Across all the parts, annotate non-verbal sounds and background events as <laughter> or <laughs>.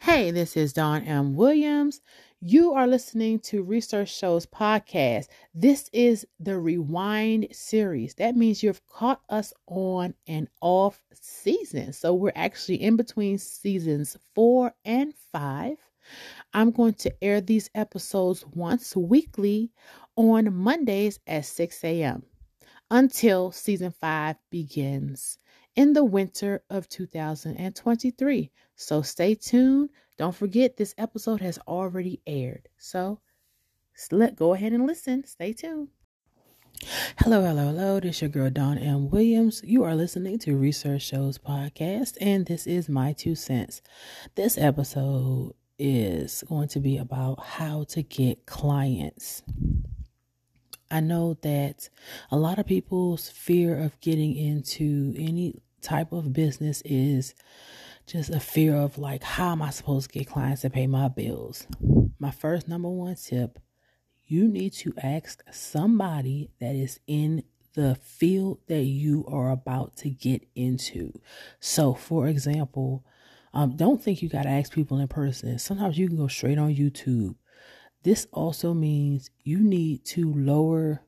Hey, this is Dawn M. Williams. You are listening to Research Shows podcast. This is the Rewind series. That means you've caught us on and off season. So we're actually in between seasons four and five. I'm going to air these episodes once weekly on Mondays at 6 a.m. until season five begins in the winter of 2023. So stay tuned. Don't forget, this episode has already aired. So let go ahead and listen. Stay tuned. Hello, hello, hello. This is your girl Dawn M. Williams. You are listening to Research Shows Podcast, and this is my two cents. This episode is going to be about how to get clients. I know that a lot of people's fear of getting into any type of business is just a fear of like, how am I supposed to get clients to pay my bills? My first number one tip you need to ask somebody that is in the field that you are about to get into. So, for example, um, don't think you got to ask people in person. Sometimes you can go straight on YouTube. This also means you need to lower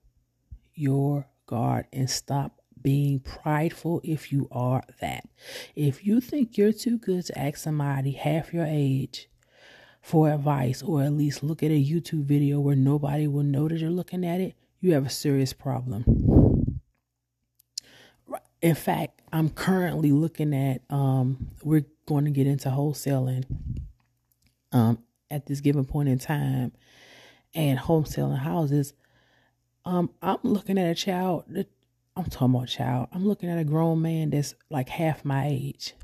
your guard and stop being prideful if you are that. If you think you're too good to ask somebody half your age for advice or at least look at a YouTube video where nobody will know that you're looking at it, you have a serious problem. In fact, I'm currently looking at um we're going to get into wholesaling um at this given point in time and wholesaling houses. Um I'm looking at a child that I'm talking about child. I'm looking at a grown man that's like half my age,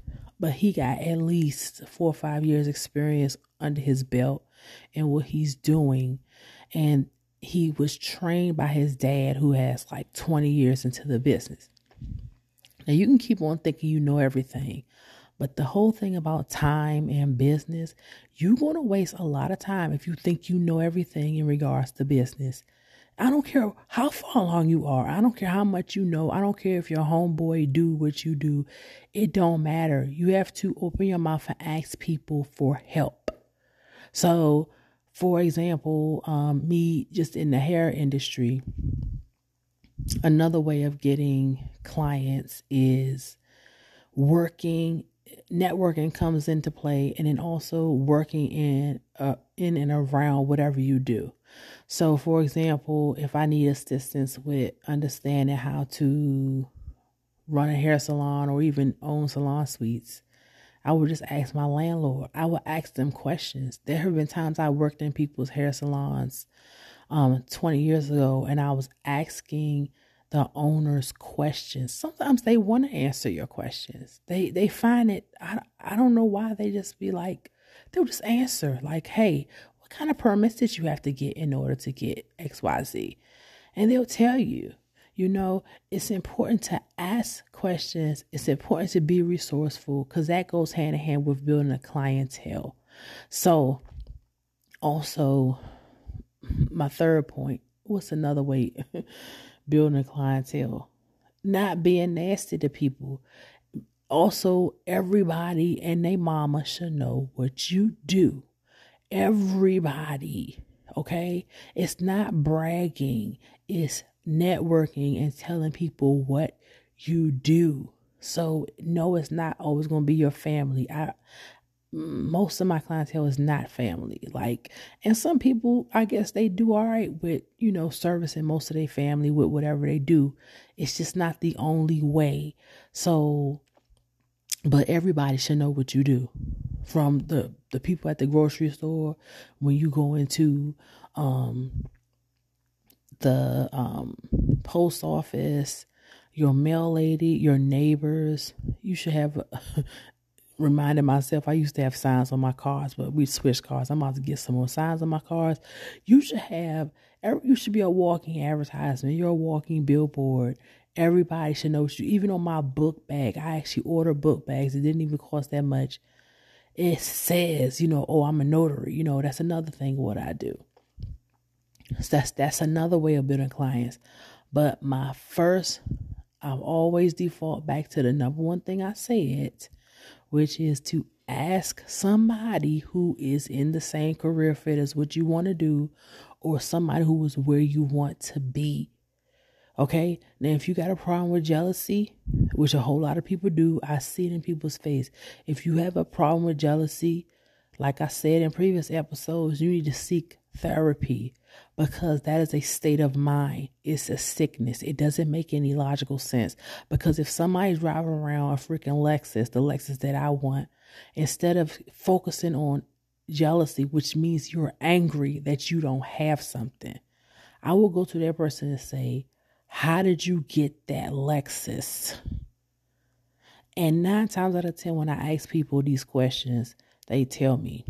but he got at least four or five years experience under his belt and what he's doing. And he was trained by his dad who has like 20 years into the business. Now you can keep on thinking you know everything, but the whole thing about time and business, you're going to waste a lot of time if you think you know everything in regards to business. I don't care how far along you are. I don't care how much you know. I don't care if your homeboy do what you do. It don't matter. You have to open your mouth and ask people for help. So, for example, um, me just in the hair industry, another way of getting clients is working networking comes into play and then also working in uh, in and around whatever you do so, for example, if I need assistance with understanding how to run a hair salon or even own salon suites, I would just ask my landlord. I would ask them questions. There have been times I worked in people's hair salons um, 20 years ago and I was asking the owners questions. Sometimes they want to answer your questions. They they find it I, I don't know why they just be like they'll just answer like, "Hey, what kind of permits did you have to get in order to get XYZ. And they'll tell you, you know, it's important to ask questions. It's important to be resourceful because that goes hand in hand with building a clientele. So, also, my third point what's another way <laughs> building a clientele? Not being nasty to people. Also, everybody and their mama should know what you do everybody. Okay. It's not bragging, it's networking and telling people what you do. So, no, it's not always going to be your family. I, most of my clientele is not family. Like, and some people, I guess they do all right with, you know, servicing most of their family with whatever they do. It's just not the only way. So, but everybody should know what you do from the the people at the grocery store when you go into um the um post office your mail lady your neighbors you should have reminded myself i used to have signs on my cars but we switched cars i'm about to get some more signs on my cars you should have you should be a walking advertisement you're a walking billboard everybody should know you even on my book bag i actually order book bags it didn't even cost that much it says, you know, oh, I'm a notary. You know, that's another thing what I do. So that's that's another way of building clients. But my first, I've always default back to the number one thing I said, which is to ask somebody who is in the same career fit as what you want to do or somebody who is where you want to be. Okay? Now, if you got a problem with jealousy, which a whole lot of people do, I see it in people's face. If you have a problem with jealousy, like I said in previous episodes, you need to seek therapy because that is a state of mind. It's a sickness. It doesn't make any logical sense. Because if somebody's driving around a freaking Lexus, the Lexus that I want, instead of focusing on jealousy, which means you're angry that you don't have something, I will go to that person and say, How did you get that Lexus? And nine times out of ten, when I ask people these questions, they tell me.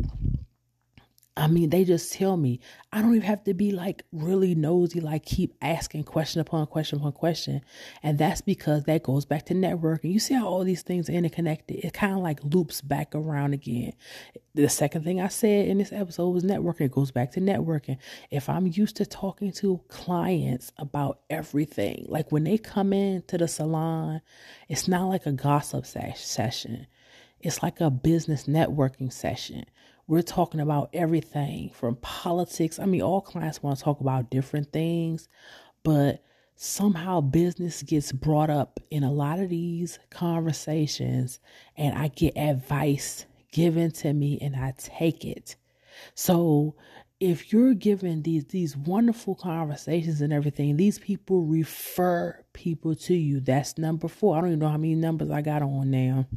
I mean, they just tell me. I don't even have to be like really nosy, like keep asking question upon question upon question. And that's because that goes back to networking. You see how all these things are interconnected? It kind of like loops back around again. The second thing I said in this episode was networking. It goes back to networking. If I'm used to talking to clients about everything, like when they come in to the salon, it's not like a gossip session. It's like a business networking session. We're talking about everything from politics. I mean, all clients want to talk about different things, but somehow business gets brought up in a lot of these conversations, and I get advice given to me and I take it. So, if you're given these these wonderful conversations and everything, these people refer people to you. That's number four. I don't even know how many numbers I got on now.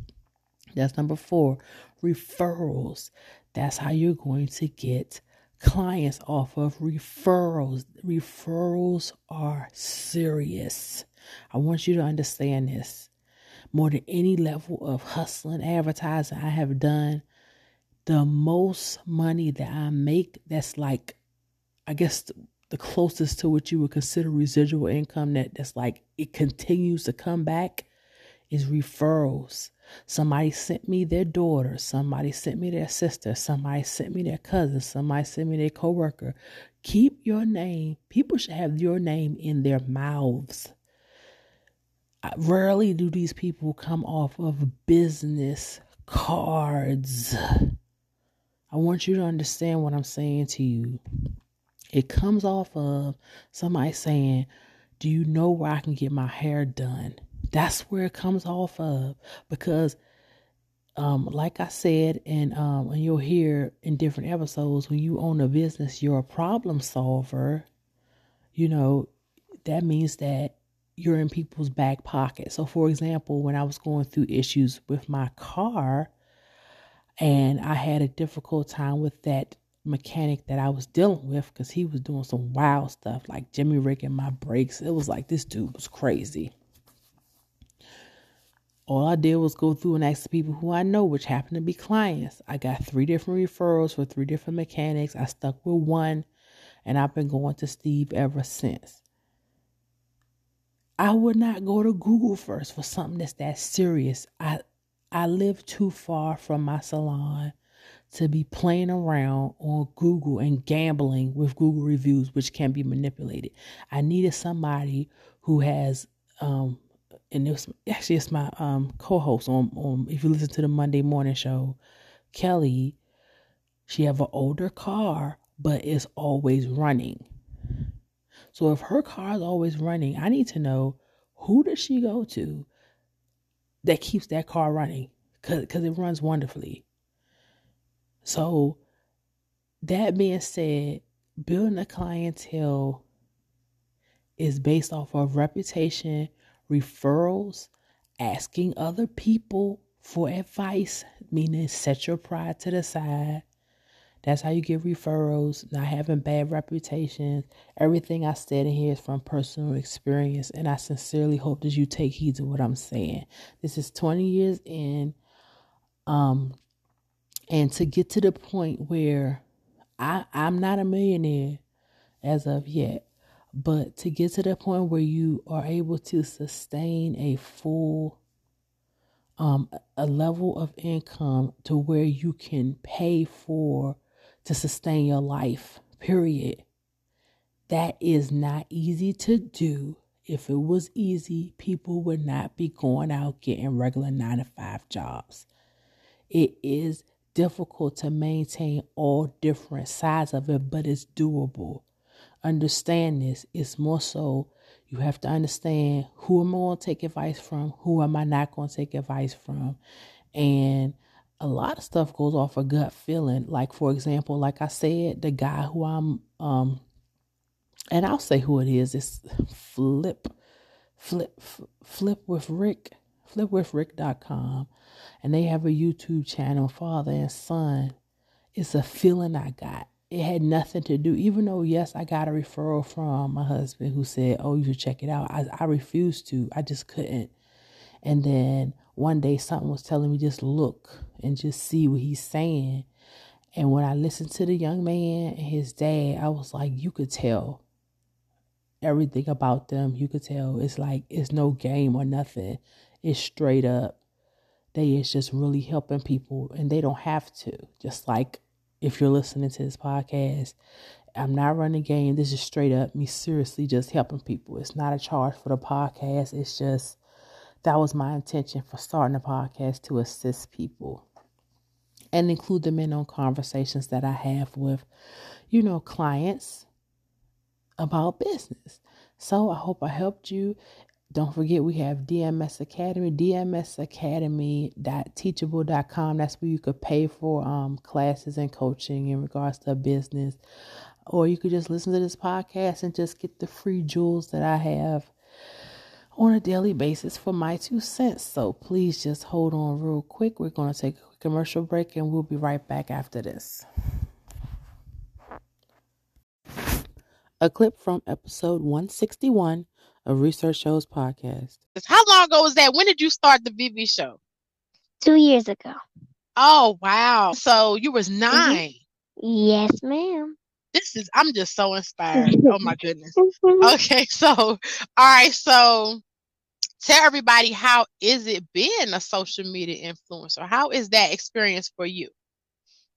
That's number four referrals. That's how you're going to get clients off of referrals. Referrals are serious. I want you to understand this. More than any level of hustling advertising I have done, the most money that I make that's like, I guess, the, closest to what you would consider residual income that that's like it continues to come back is referrals. Somebody sent me their daughter. Somebody sent me their sister. Somebody sent me their cousin. Somebody sent me their coworker. Keep your name. People should have your name in their mouths. Rarely do these people come off of business cards. I want you to understand what I'm saying to you. It comes off of somebody saying, Do you know where I can get my hair done? That's where it comes off of because um, like I said, and um, and you'll hear in different episodes, when you own a business, you're a problem solver. You know, that means that you're in people's back pocket. So, for example, when I was going through issues with my car, and I had a difficult time with that mechanic that I was dealing with because he was doing some wild stuff, like Jimmy rigging my brakes. It was like this dude was crazy all I did was go through and ask the people who I know, which happened to be clients. I got three different referrals for three different mechanics. I stuck with one, and I've been going to Steve ever since. I would not go to Google first for something that's that serious. I I live too far from my salon to be playing around on Google and gambling with Google reviews, which can be manipulated. I needed somebody who has um, and it was actually it's my um co-host on on if you listen to the Monday morning show, Kelly. She have an older car, but it's always running. So if her car is always running, I need to know who does she go to that keeps that car running because it runs wonderfully. So that being said, building a clientele is based off of reputation, referrals, asking other people for advice, meaning set your pride to the side. That's how you get referrals, not having bad reputations. Everything I said in here is from personal experience, and I sincerely hope that you take heed to what I'm saying. This is 20 years in, um, and to get to the point where I I'm not a millionaire as of yet, but to get to the point where you are able to sustain a full um a level of income to where you can pay for to sustain your life, period. That is not easy to do. If it was easy, people would not be going out getting regular 9 to 5 jobs. It is difficult to maintain all different sides of it, but it's doable. Understand this. It's more so you have to understand who am I going to take advice from, who am I not going to take advice from. And a lot of stuff goes off a gut feeling. Like, for example, like I said, the guy who I'm, um, and I'll say who it is, it's Flip, Flip, Flip with Rick, flipwithrick.com. And they have a YouTube channel, Father and Son. It's a feeling I got it had nothing to do, even though, yes, I got a referral from my husband who said, Oh, you should check it out. I, I refused to. I just couldn't. And then one day something was telling me just look and just see what he's saying. And when I listened to the young man and his dad, I was like, you could tell everything about them. You could tell it's like it's no game or nothing. It's straight up. They is just really helping people and they don't have to. Just like if you're listening to this podcast. I'm not running game. This is straight up me seriously just helping people. It's not a charge for the podcast. It's just that was my intention for starting the podcast to assist people and include them in on conversations that I have with, you know, clients about business. So I hope I helped you. Don't forget we have DMS Academy, dmsacademy.teachable.com. That's where you could pay for um, classes and coaching in regards to business. Or you could just listen to this podcast and just get the free jewels that I have on a daily basis for my two cents. So please just hold on real quick. We're going to take a commercial break and we'll be right back after this. A clip from episode 161 a Research Shows podcast. How long ago was that? When did you start the VV show? Two years ago. Oh wow! So you was mm-hmm. 9 mm-hmm. Yes, ma'am. This is. I'm just so inspired. <laughs> oh my goodness. Okay, <laughs> so all right, so tell everybody how is it being a social media influencer? How is that experience for you?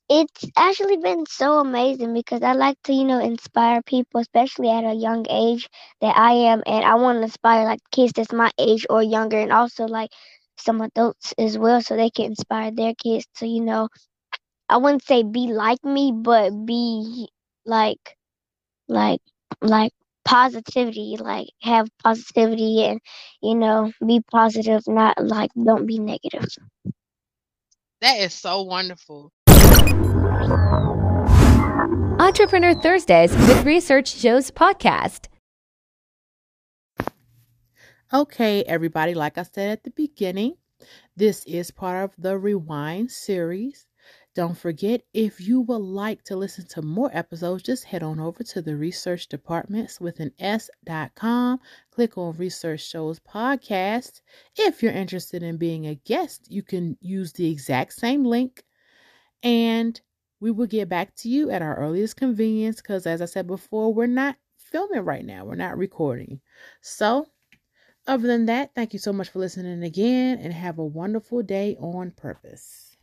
It's actually been so amazing because I like to, you know, inspire people, especially at a young age that I am, and I want to inspire like kids that's my age or younger, and also like some adults as well, so they can inspire their kids to, you know, I wouldn't say be like me, but be like, like, like positivity, like have positivity, and you know, be positive, not like don't be negative. That is so wonderful. Entrepreneur Thursdays with Research Shows podcast. Okay, everybody, like I said at the beginning, this is part of the Rewind series. Don't forget, if you would like to listen to more episodes, just head on over to the research departments with an S.com. Click on Research Shows Podcast. If you're interested in being a guest, you can use the exact same link and we will get back to you at our earliest convenience because, as I said before, we're not filming right now, we're not recording. So, other than that, thank you so much for listening again and have a wonderful day on purpose.